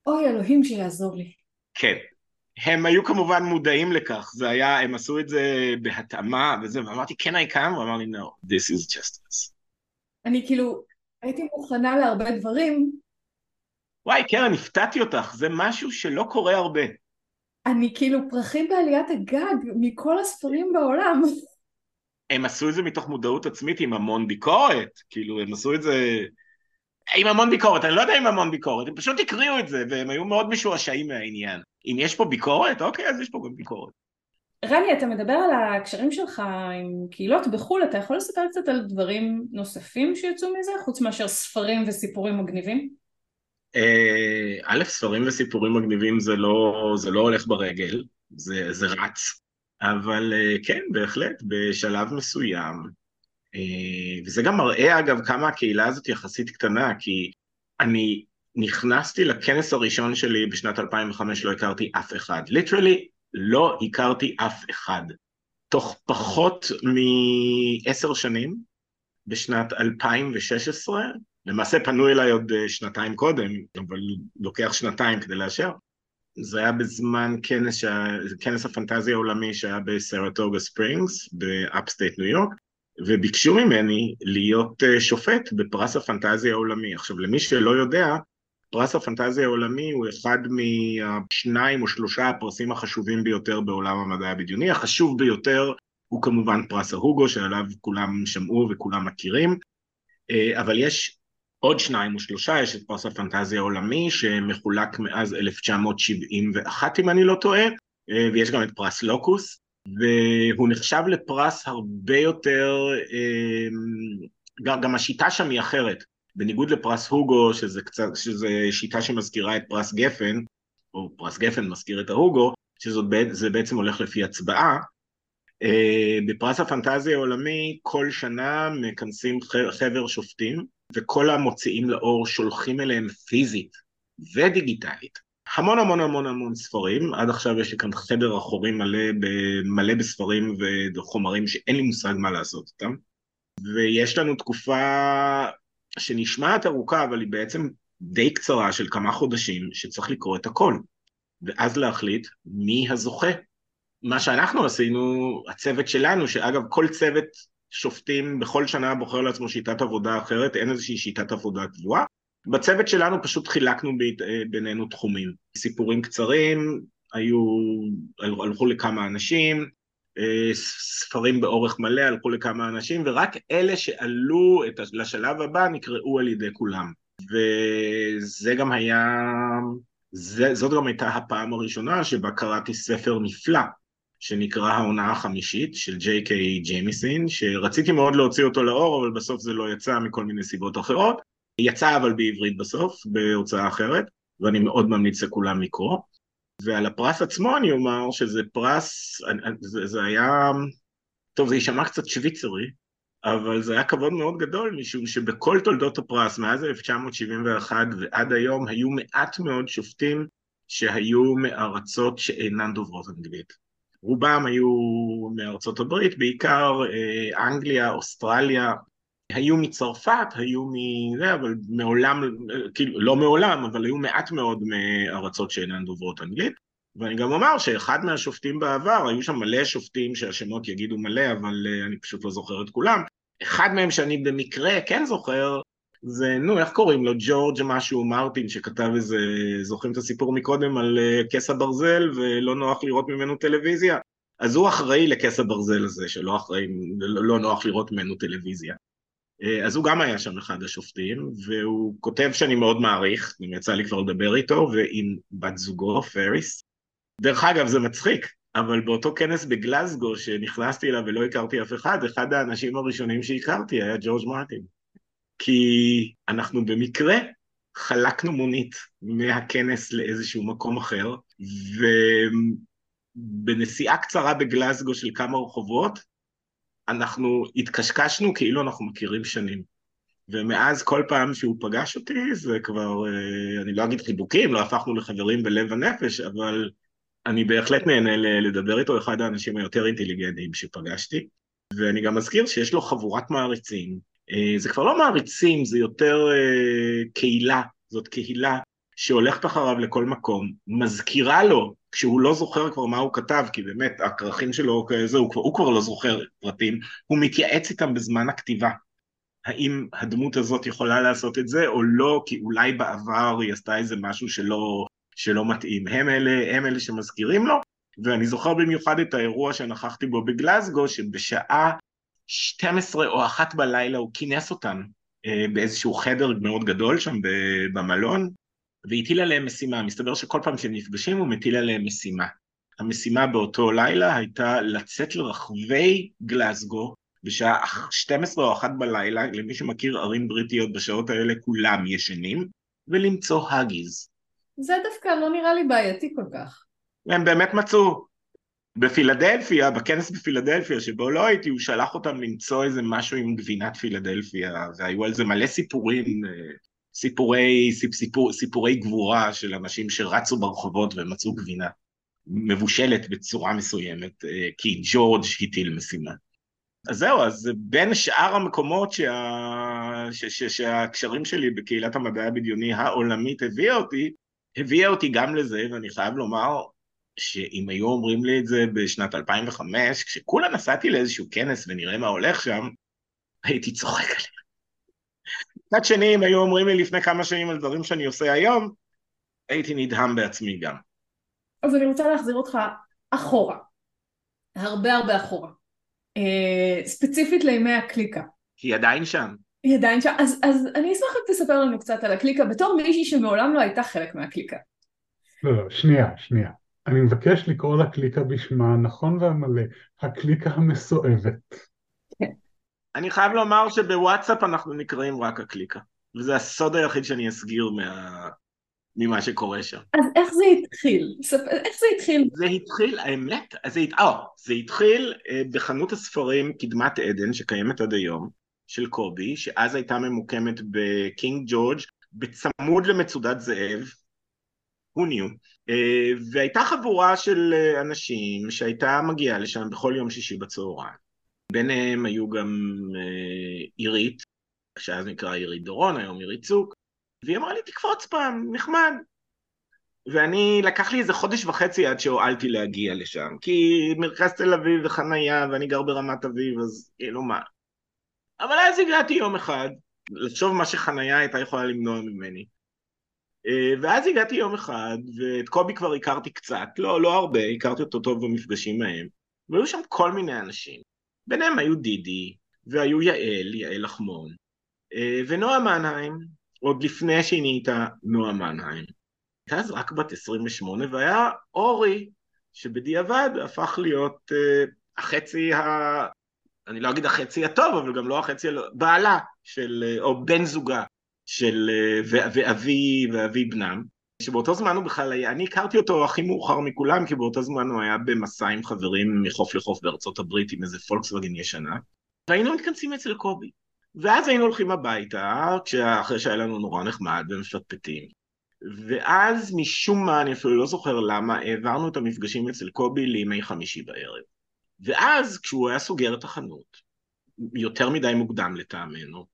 אוי, אלוהים שיעזור לי. כן. הם היו כמובן מודעים לכך, זה היה, הם עשו את זה בהתאמה וזה, ואמרתי, can I come? הוא אמר לי, no, this is just us. אני כאילו, הייתי מוכנה להרבה דברים. וואי, קרן, הפתעתי אותך, זה משהו שלא קורה הרבה. אני כאילו פרחים בעליית הגג מכל הספרים בעולם. הם עשו את זה מתוך מודעות עצמית עם המון ביקורת, כאילו, הם עשו את זה עם המון ביקורת, אני לא יודע אם המון ביקורת, הם פשוט הקריאו את זה, והם היו מאוד משועשעים מהעניין. אם יש פה ביקורת, אוקיי, אז יש פה גם ביקורת. רני, אתה מדבר על הקשרים שלך עם קהילות בחו"ל, אתה יכול לספר קצת על דברים נוספים שיצאו מזה, חוץ מאשר ספרים וסיפורים מגניבים? אה, א', ספרים וסיפורים מגניבים זה לא, זה לא הולך ברגל, זה, זה רץ, אבל אה, כן, בהחלט, בשלב מסוים. אה, וזה גם מראה, אגב, כמה הקהילה הזאת יחסית קטנה, כי אני נכנסתי לכנס הראשון שלי בשנת 2005, לא הכרתי אף אחד. literally, לא הכרתי אף אחד. תוך פחות מעשר שנים, בשנת 2016, למעשה פנו אליי עוד אה, שנתיים קודם, אבל לוקח שנתיים כדי לאשר. זה היה בזמן כנס. כנס הפנטזיה העולמי שהיה בסרטוגה ספרינגס, ב upstate ניו יורק, וביקשו ממני להיות אה, שופט בפרס הפנטזיה העולמי. עכשיו, למי שלא יודע, פרס הפנטזיה העולמי הוא אחד מהשניים או שלושה הפרסים החשובים ביותר בעולם המדע הבדיוני. החשוב ביותר הוא כמובן פרס ההוגו, שעליו כולם שמעו וכולם מכירים, אה, אבל יש עוד שניים או שלושה, יש את פרס הפנטזיה העולמי, שמחולק מאז 1971, אם אני לא טועה, אה, ויש גם את פרס לוקוס, והוא נחשב לפרס הרבה יותר, גם, גם השיטה שם היא אחרת. בניגוד לפרס הוגו, שזה, קצת, שזה שיטה שמזכירה את פרס גפן, או פרס גפן מזכיר את ההוגו, שזה בעצם הולך לפי הצבעה, אה, בפרס הפנטזיה העולמי כל שנה מכנסים חבר שופטים, וכל המוציאים לאור שולחים אליהם פיזית ודיגיטלית המון המון המון המון ספרים, עד עכשיו יש לי כאן חדר אחורי מלא, מלא בספרים וחומרים שאין לי מושג מה לעשות איתם. ויש לנו תקופה שנשמעת ארוכה, אבל היא בעצם די קצרה של כמה חודשים, שצריך לקרוא את הכל, ואז להחליט מי הזוכה. מה שאנחנו עשינו, הצוות שלנו, שאגב כל צוות שופטים בכל שנה בוחר לעצמו שיטת עבודה אחרת, אין איזושהי שיטת עבודה קבועה, בצוות שלנו פשוט חילקנו בינינו תחומים. סיפורים קצרים, היו, הלכו לכמה אנשים, אה, ספרים באורך מלא הלכו לכמה אנשים, ורק אלה שעלו את, לשלב הבא נקראו על ידי כולם. וזה גם היה, זה, זאת גם הייתה הפעם הראשונה שבה קראתי ספר נפלא, שנקרא העונה החמישית של ג'יי קיי ג'יימיסין, שרציתי מאוד להוציא אותו לאור, אבל בסוף זה לא יצא מכל מיני סיבות אחרות. יצא אבל בעברית בסוף, בהוצאה אחרת, ואני מאוד ממליץ לכולם לקרוא. ועל הפרס עצמו אני אומר שזה פרס, זה, זה היה, טוב זה יישמע קצת שוויצרי, אבל זה היה כבוד מאוד גדול, משום שבכל תולדות הפרס, מאז 1971 ועד היום, היו מעט מאוד שופטים שהיו מארצות שאינן דוברות אנגלית. רובם היו מארצות הברית, בעיקר אה, אנגליה, אוסטרליה, היו מצרפת, היו מזה, אבל מעולם, כאילו, לא מעולם, אבל היו מעט מאוד מארצות שאינן דוברות אנגלית. ואני גם אומר שאחד מהשופטים בעבר, היו שם מלא שופטים שהשמות יגידו מלא, אבל uh, אני פשוט לא זוכר את כולם. אחד מהם שאני במקרה כן זוכר, זה, נו, איך קוראים לו? ג'ורג' משהו מרטין, שכתב איזה, זוכרים את הסיפור מקודם על uh, כס הברזל, ולא נוח לראות ממנו טלוויזיה? אז הוא אחראי לכס הברזל הזה, שלא אחראי, לא, לא נוח לראות ממנו טלוויזיה. אה, אז הוא גם היה שם אחד השופטים, והוא כותב שאני מאוד מעריך, אם יצא לי כבר לדבר איתו, ועם בת זוגו, פריס. דרך אגב, זה מצחיק, אבל באותו כנס בגלזגו שנכנסתי אליו ולא הכרתי אף אחד, אחד האנשים הראשונים שהכרתי היה ג'ורג' מרטין. כי אנחנו במקרה חלקנו מונית מהכנס לאיזשהו מקום אחר, ובנסיעה קצרה בגלזגו של כמה רחובות, אנחנו התקשקשנו כאילו אנחנו מכירים שנים. ומאז כל פעם שהוא פגש אותי זה כבר, אה, אני לא אגיד חיבוקים, לא הפכנו לחברים בלב הנפש, אבל אני בהחלט נהנה לדבר איתו, אחד האנשים היותר אינטליגנטיים שפגשתי. ואני גם מזכיר שיש לו חבורת מעריצים. אה, זה כבר לא מעריצים, זה יותר אה, קהילה, זאת קהילה שהולכת אחריו לכל מקום, מזכירה לו, כשהוא לא זוכר כבר מה הוא כתב, כי באמת הכרכים שלו כזה, הוא כבר, הוא כבר לא זוכר פרטים, הוא מתייעץ איתם בזמן הכתיבה. האם הדמות הזאת יכולה לעשות את זה או לא, כי אולי בעבר היא עשתה איזה משהו שלא, שלא מתאים. הם אלה, הם אלה שמזכירים לו, ואני זוכר במיוחד את האירוע שנכחתי בו בגלסגו, שבשעה 12 או 1 בלילה הוא כינס אותם אה, באיזשהו חדר מאוד גדול שם במלון, והטיל עליהם משימה. מסתבר שכל פעם שהם נפגשים הוא מטיל עליהם משימה. המשימה באותו לילה הייתה לצאת לרחבי גלסגו בשעה 12 או 1 בלילה, למי שמכיר ערים בריטיות בשעות האלה כולם ישנים, ולמצוא האגיז. זה דווקא לא נראה לי בעייתי כל כך. הם באמת מצאו. בפילדלפיה, בכנס בפילדלפיה, שבו לא הייתי, הוא שלח אותם למצוא איזה משהו עם גבינת פילדלפיה, והיו על זה מלא סיפורים, אה, סיפורי, סיפ, סיפור, סיפורי גבורה של אנשים שרצו ברחובות ומצאו גבינה מבושלת בצורה מסוימת, אה, כי ג'ורג' הטיל משימה. אז זהו, אז בין שאר המקומות שה... ש... ש... שהקשרים שלי בקהילת המדע הבדיוני העולמית הביאה אותי, הביאה אותי גם לזה, ואני חייב לומר שאם היו אומרים לי את זה בשנת 2005, כשכולה נסעתי לאיזשהו כנס ונראה מה הולך שם, הייתי צוחק עליהם. מצד שני, אם היו אומרים לי לפני כמה שנים על דברים שאני עושה היום, הייתי נדהם בעצמי גם. אז אני רוצה להחזיר אותך אחורה, הרבה הרבה אחורה. אה, ספציפית לימי הקליקה. היא עדיין שם. היא עדיין שם, אז, אז אני אשמח אם תספר לנו קצת על הקליקה בתור מישהי שמעולם לא הייתה חלק מהקליקה. לא, לא, שנייה, שנייה. אני מבקש לקרוא לקליקה בשמה הנכון והמלא, הקליקה המסואבת. אני חייב לומר שבוואטסאפ אנחנו נקראים רק הקליקה, וזה הסוד היחיד שאני אסגיר מה... ממה שקורה שם. אז איך זה התחיל? איך זה התחיל? זה התחיל, האמת, זה, הת... oh, זה התחיל אה, בחנות הספרים קדמת עדן, שקיימת עד היום, של קובי, שאז הייתה ממוקמת בקינג ג'ורג', בצמוד למצודת זאב, who knew, אה, והייתה חבורה של אה, אנשים שהייתה מגיעה לשם בכל יום שישי בצהריים. ביניהם היו גם עירית, שאז נקרא עירית דורון, היום עירית צוק, והיא אמרה לי, תקפוץ פעם, נחמד. ואני, לקח לי איזה חודש וחצי עד שהועלתי להגיע לשם, כי מרכז תל אביב וחנייה, ואני גר ברמת אביב, אז כאילו מה. אבל אז הגעתי יום אחד, לחשוב מה שחנייה הייתה יכולה למנוע ממני. אה, ואז הגעתי יום אחד, ואת קובי כבר הכרתי קצת, לא, לא הרבה, הכרתי אותו טוב במפגשים ההם, והיו שם כל מיני אנשים. ביניהם היו דידי, והיו יעל, יעל לחמון, אה, ונועה מנהיים, עוד לפני שהיא נהייתה נועה מנהיים. הייתה אז רק בת 28, והיה אורי, שבדיעבד הפך להיות uh, החצי ה... אני לא אגיד החצי הטוב, אבל גם לא החצי ה... בעלה של, uh, או בן זוגה של, ואבי, ואבי בנם, שבאותו זמן הוא בכלל היה, אני הכרתי אותו הכי מאוחר מכולם, כי באותו זמן הוא היה במסע עם חברים מחוף לחוף בארצות הברית עם איזה פולקסווגן ישנה, והיינו מתכנסים אצל קובי. ואז היינו הולכים הביתה, אחרי שהיה לנו נורא נחמד ומפטפטים. ואז משום מה, אני אפילו לא זוכר למה, העברנו את המפגשים אצל קובי לימי חמישי בערב. ואז, כשהוא היה סוגר את החנות, יותר מדי מוקדם לטעמנו,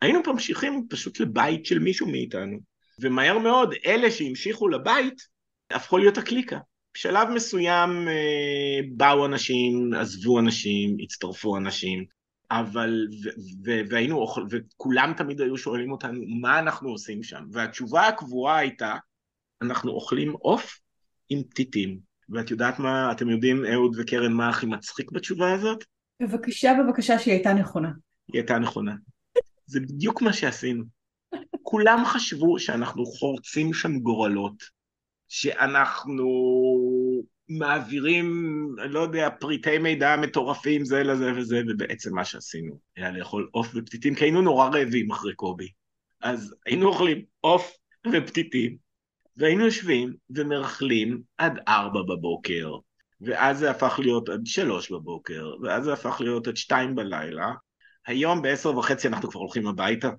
היינו ממשיכים פשוט לבית של מישהו מאיתנו. ומהר מאוד, אלה שהמשיכו לבית, הפכו להיות הקליקה. בשלב מסוים אה, באו אנשים, עזבו אנשים, הצטרפו אנשים, אבל, והיינו אוכל, וכולם תמיד היו שואלים אותנו, מה אנחנו עושים שם? והתשובה הקבועה הייתה, אנחנו אוכלים עוף עם פתיתים. ואת יודעת מה, אתם יודעים, אהוד וקרן, מה הכי מצחיק בתשובה הזאת? בבקשה, בבקשה, שהיא הייתה נכונה. היא הייתה נכונה. זה בדיוק מה שעשינו. כולם חשבו שאנחנו חורצים שם גורלות, שאנחנו מעבירים, אני לא יודע, פריטי מידע מטורפים זה לזה וזה, ובעצם מה שעשינו היה לאכול עוף ופתיתים, כי היינו נורא רעבים אחרי קובי. אז היינו אוכלים עוף ופתיתים, והיינו יושבים ומרכלים עד ארבע בבוקר, ואז זה הפך להיות עד שלוש בבוקר, ואז זה הפך להיות עד שתיים בלילה. היום בעשר וחצי אנחנו כבר הולכים הביתה.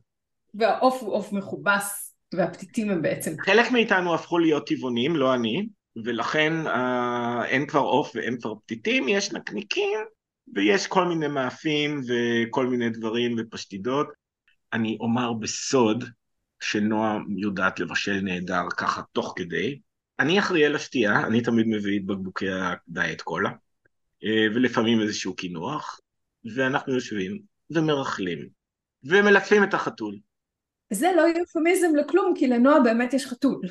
והעוף הוא עוף מכובס, והפתיתים הם בעצם... חלק מאיתנו הפכו להיות טבעונים, לא אני, ולכן אה, אין כבר עוף ואין כבר פתיתים, יש נקניקים, ויש כל מיני מאפים וכל מיני דברים ופשטידות. אני אומר בסוד שנועה יודעת לבשל נהדר ככה תוך כדי. אני אחראי על השתייה, אני תמיד מביא את בקבוקי הדיאט קולה, אה, ולפעמים איזשהו קינוח, ואנחנו יושבים ומרכלים, ומלטפים את החתול. זה לא יופמיזם לכלום, כי לנועה באמת יש חתול.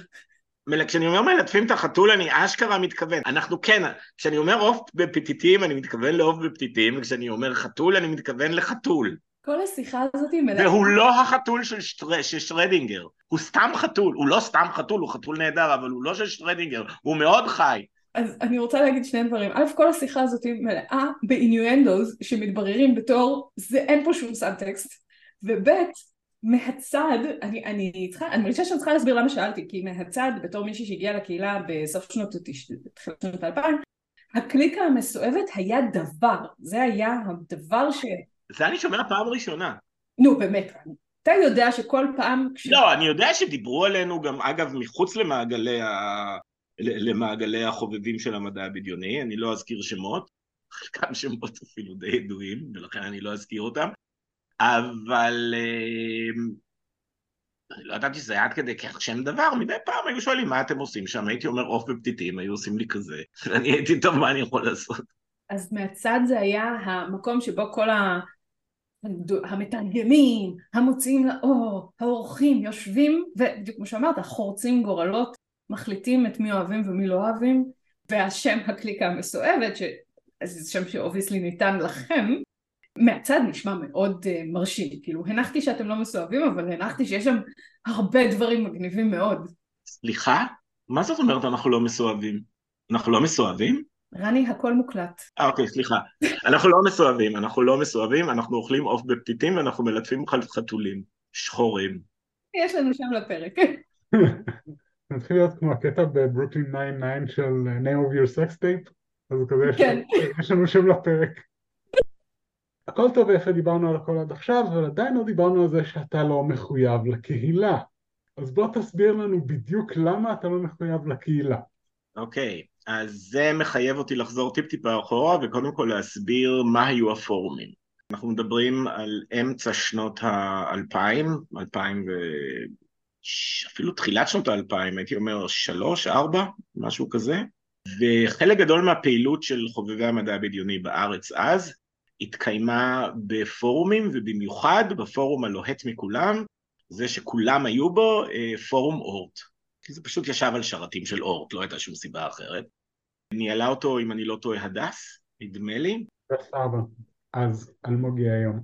כשאני אומר מלטפים את החתול, אני אשכרה מתכוון. אנחנו כן, כשאני אומר עוף בפתיתים, אני מתכוון לעוף בפתיתים, וכשאני אומר חתול, אני מתכוון לחתול. כל השיחה הזאת היא מלאה. והוא לא החתול של, שטר... של שרדינגר, הוא סתם חתול, הוא לא סתם חתול, הוא חתול נהדר, אבל הוא לא של שרדינגר, הוא מאוד חי. אז אני רוצה להגיד שני דברים. א', כל השיחה הזאת היא מלאה ב innuendos שמתבררים בתור, זה אין פה שום סאבטקסט. וב', מהצד, אני, אני צריכה, אני מרגישה שאני צריכה להסביר למה שאלתי, כי מהצד, בתור מישהי שהגיעה לקהילה בסוף שנות תחילת שנות האלפיים, הקליקה המסואבת היה דבר, זה היה הדבר ש... זה אני שומע פעם ראשונה. נו באמת, אתה יודע שכל פעם... כש... לא, אני יודע שדיברו עלינו גם, אגב, מחוץ למעגלי, ה... למעגלי החובבים של המדע הבדיוני, אני לא אזכיר שמות, חלקם שמות אפילו די ידועים, ולכן אני לא אזכיר אותם, אבל אמ, אני לא ידעתי שזה היה עד כדי כך שם דבר, מדי פעם היו שואלים מה אתם עושים שם, הייתי אומר עוף בפתיתים, היו עושים לי כזה, ואני הייתי טוב, מה אני יכול לעשות? אז מהצד זה היה המקום שבו כל ה... המתרגמים, המוציאים לאור, האורחים יושבים, ובדיוק כמו שאמרת, חורצים גורלות, מחליטים את מי אוהבים ומי לא אוהבים, והשם הקליקה המסואבת, שזה שם שאובייסלי ניתן לכם, מהצד נשמע מאוד uh, מרשים, כאילו הנחתי שאתם לא מסואבים, אבל הנחתי שיש שם הרבה דברים מגניבים מאוד. סליחה? מה זאת אומרת אנחנו לא מסואבים? אנחנו לא מסואבים? רני, הכל מוקלט. אה, אוקיי, סליחה. אנחנו לא מסואבים, אנחנו לא מסואבים, אנחנו אוכלים עוף בפתיתים ואנחנו מלטפים חתולים, שחורים. יש לנו שם לפרק. זה מתחיל להיות כמו הקטע בברוקלין 99 של name of your sex tape, אז כזה כן. יש לנו שם לפרק. הכל טוב ויפה דיברנו על הכל עד עכשיו, אבל עדיין לא דיברנו על זה שאתה לא מחויב לקהילה. אז בוא תסביר לנו בדיוק למה אתה לא מחויב לקהילה. אוקיי, okay, אז זה מחייב אותי לחזור טיפ-טיפה אחורה וקודם כל להסביר מה היו הפורומים. אנחנו מדברים על אמצע שנות האלפיים, אלפיים ו... אפילו תחילת שנות האלפיים, הייתי אומר שלוש, ארבע, משהו כזה. וחלק גדול מהפעילות של חובבי המדע הבדיוני בארץ אז התקיימה בפורומים, ובמיוחד בפורום הלוהט מכולם, זה שכולם היו בו, אה, פורום אורט. כי זה פשוט ישב על שרתים של אורט, לא הייתה שום סיבה אחרת. ניהלה אותו, אם אני לא טועה, הדס, נדמה לי. בסדר, אז אלמוגי היום.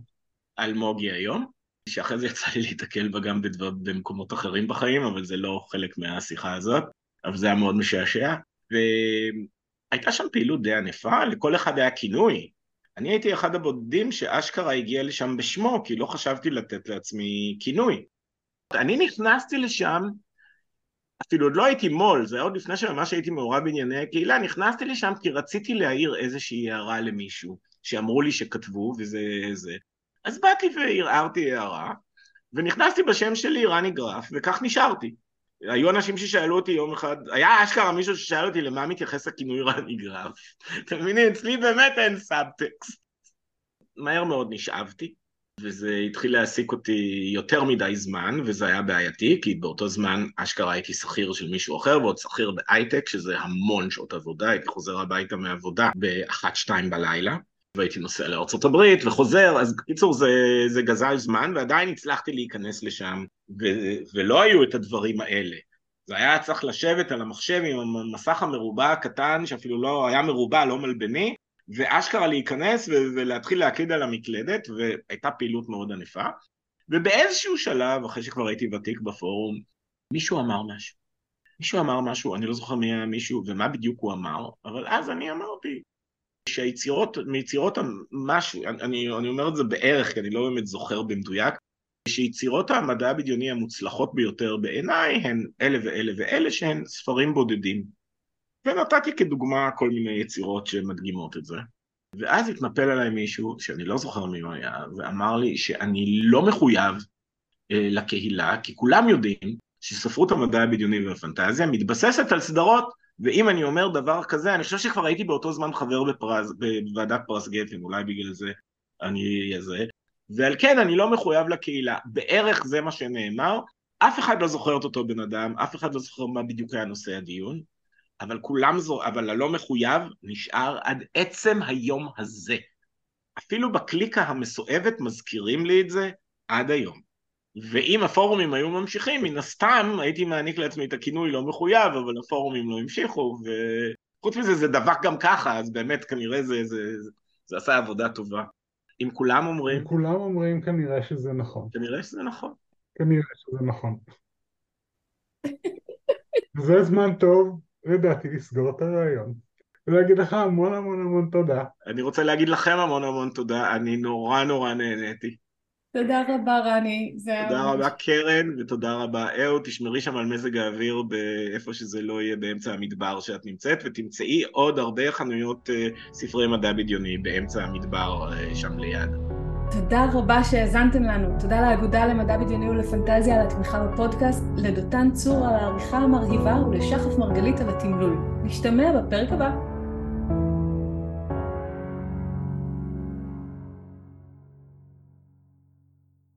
אלמוגי היום, שאחרי זה יצא לי להתקל בה גם בדבר, במקומות אחרים בחיים, אבל זה לא חלק מהשיחה הזאת, אבל זה היה מאוד משעשע. והייתה שם פעילות די ענפה, לכל אחד היה כינוי, אני הייתי אחד הבודדים שאשכרה הגיע לשם בשמו, כי לא חשבתי לתת לעצמי כינוי. אני נכנסתי לשם, אפילו עוד לא הייתי מו"ל, זה היה עוד לפני שממש הייתי מעורב בענייני הקהילה, נכנסתי לשם כי רציתי להעיר איזושהי הערה למישהו, שאמרו לי שכתבו וזה זה. אז באתי והערתי הערה, ונכנסתי בשם שלי רני גרף, וכך נשארתי. היו אנשים ששאלו אותי יום אחד, היה אשכרה מישהו ששאל אותי למה מתייחס הכינוי רני גרף. אתם מבינים, אצלי באמת אין סאבטקסט. מהר מאוד נשאבתי, וזה התחיל להעסיק אותי יותר מדי זמן, וזה היה בעייתי, כי באותו זמן אשכרה הייתי שכיר של מישהו אחר, ועוד שכיר בהייטק, שזה המון שעות עבודה, הייתי חוזר הביתה מעבודה באחת-שתיים בלילה. והייתי נוסע הברית וחוזר, אז בקיצור זה, זה גזל זמן ועדיין הצלחתי להיכנס לשם ו, ולא היו את הדברים האלה. זה היה צריך לשבת על המחשב עם המסך המרובע הקטן שאפילו לא היה מרובע, לא מלבני, ואשכרה להיכנס ו- ולהתחיל להקליד על המקלדת, והייתה פעילות מאוד ענפה. ובאיזשהו שלב, אחרי שכבר הייתי ותיק בפורום, מישהו אמר משהו. מישהו אמר משהו, אני לא זוכר מי היה מישהו ומה בדיוק הוא אמר, אבל אז אני אמרתי, שהיצירות, מיצירות המשהו, אני, אני אומר את זה בערך, כי אני לא באמת זוכר במדויק, שיצירות המדע הבדיוני המוצלחות ביותר בעיניי הן אלה ואלה ואלה שהן ספרים בודדים. ונתתי כדוגמה כל מיני יצירות שמדגימות את זה. ואז התנפל עליי מישהו, שאני לא זוכר מי הוא היה, ואמר לי שאני לא מחויב אה, לקהילה, כי כולם יודעים שספרות המדע הבדיוני והפנטזיה מתבססת על סדרות ואם אני אומר דבר כזה, אני חושב שכבר הייתי באותו זמן חבר בפרז, בוועדת פרס גפן, אולי בגלל זה אני אזה, ועל כן אני לא מחויב לקהילה. בערך זה מה שנאמר, אף אחד לא זוכר את אותו בן אדם, אף אחד לא זוכר מה בדיוק היה נושא הדיון, אבל כולם זו, אבל הלא מחויב נשאר עד עצם היום הזה. אפילו בקליקה המסואבת מזכירים לי את זה עד היום. ואם הפורומים היו ממשיכים, מן הסתם הייתי מעניק לעצמי את הכינוי לא מחויב, אבל הפורומים לא המשיכו, וחוץ מזה זה דבק גם ככה, אז באמת כנראה זה, זה, זה, זה עשה עבודה טובה. אם כולם אומרים... אם כולם אומרים כנראה שזה נכון. כנראה שזה נכון. כנראה שזה נכון. זה זמן טוב, לדעתי, לסגור את הרעיון. ולהגיד לך המון המון המון תודה. אני רוצה להגיד לכם המון המון תודה, אני נורא נורא נהניתי. תודה רבה רני. תודה רבה קרן ותודה רבה אהוד, תשמרי שם על מזג האוויר באיפה שזה לא יהיה באמצע המדבר שאת נמצאת ותמצאי עוד הרבה חנויות אה, ספרי מדע בדיוני באמצע המדבר אה, שם ליד. תודה רבה שהאזנתם לנו, תודה לאגודה למדע בדיוני ולפנטזיה על התמיכה בפודקאסט, לדותן צור על העריכה המרהיבה ולשחף מרגלית על התמלול. נשתמע בפרק הבא.